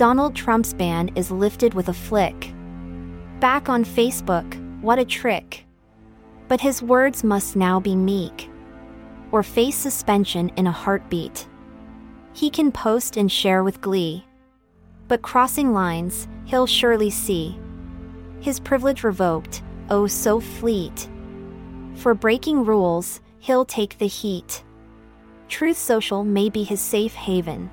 Donald Trump's ban is lifted with a flick. Back on Facebook, what a trick. But his words must now be meek, or face suspension in a heartbeat. He can post and share with glee. But crossing lines, he'll surely see. His privilege revoked, oh so fleet. For breaking rules, he'll take the heat. Truth Social may be his safe haven.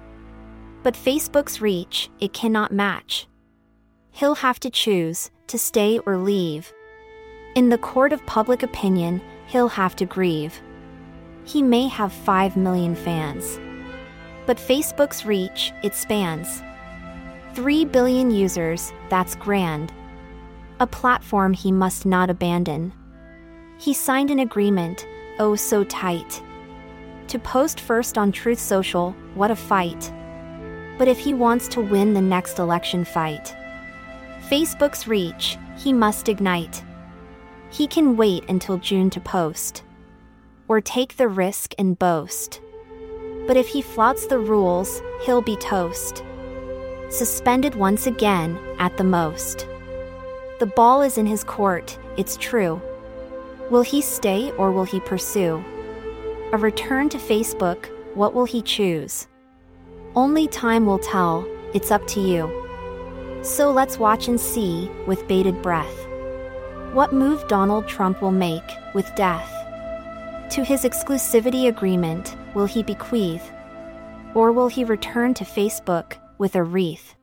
But Facebook's reach, it cannot match. He'll have to choose to stay or leave. In the court of public opinion, he'll have to grieve. He may have 5 million fans. But Facebook's reach, it spans 3 billion users, that's grand. A platform he must not abandon. He signed an agreement, oh so tight. To post first on Truth Social, what a fight. But if he wants to win the next election fight, Facebook's reach, he must ignite. He can wait until June to post. Or take the risk and boast. But if he flouts the rules, he'll be toast. Suspended once again, at the most. The ball is in his court, it's true. Will he stay or will he pursue? A return to Facebook, what will he choose? Only time will tell, it's up to you. So let's watch and see, with bated breath, what move Donald Trump will make with death. To his exclusivity agreement, will he bequeath? Or will he return to Facebook with a wreath?